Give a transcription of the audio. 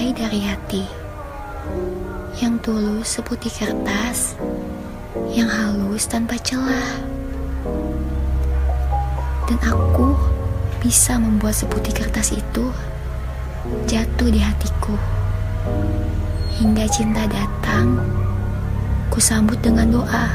dicintai dari hati yang tulus seputih kertas, yang halus tanpa celah. Dan aku bisa membuat seputih kertas itu jatuh di hatiku. Hingga cinta datang, ku sambut dengan doa.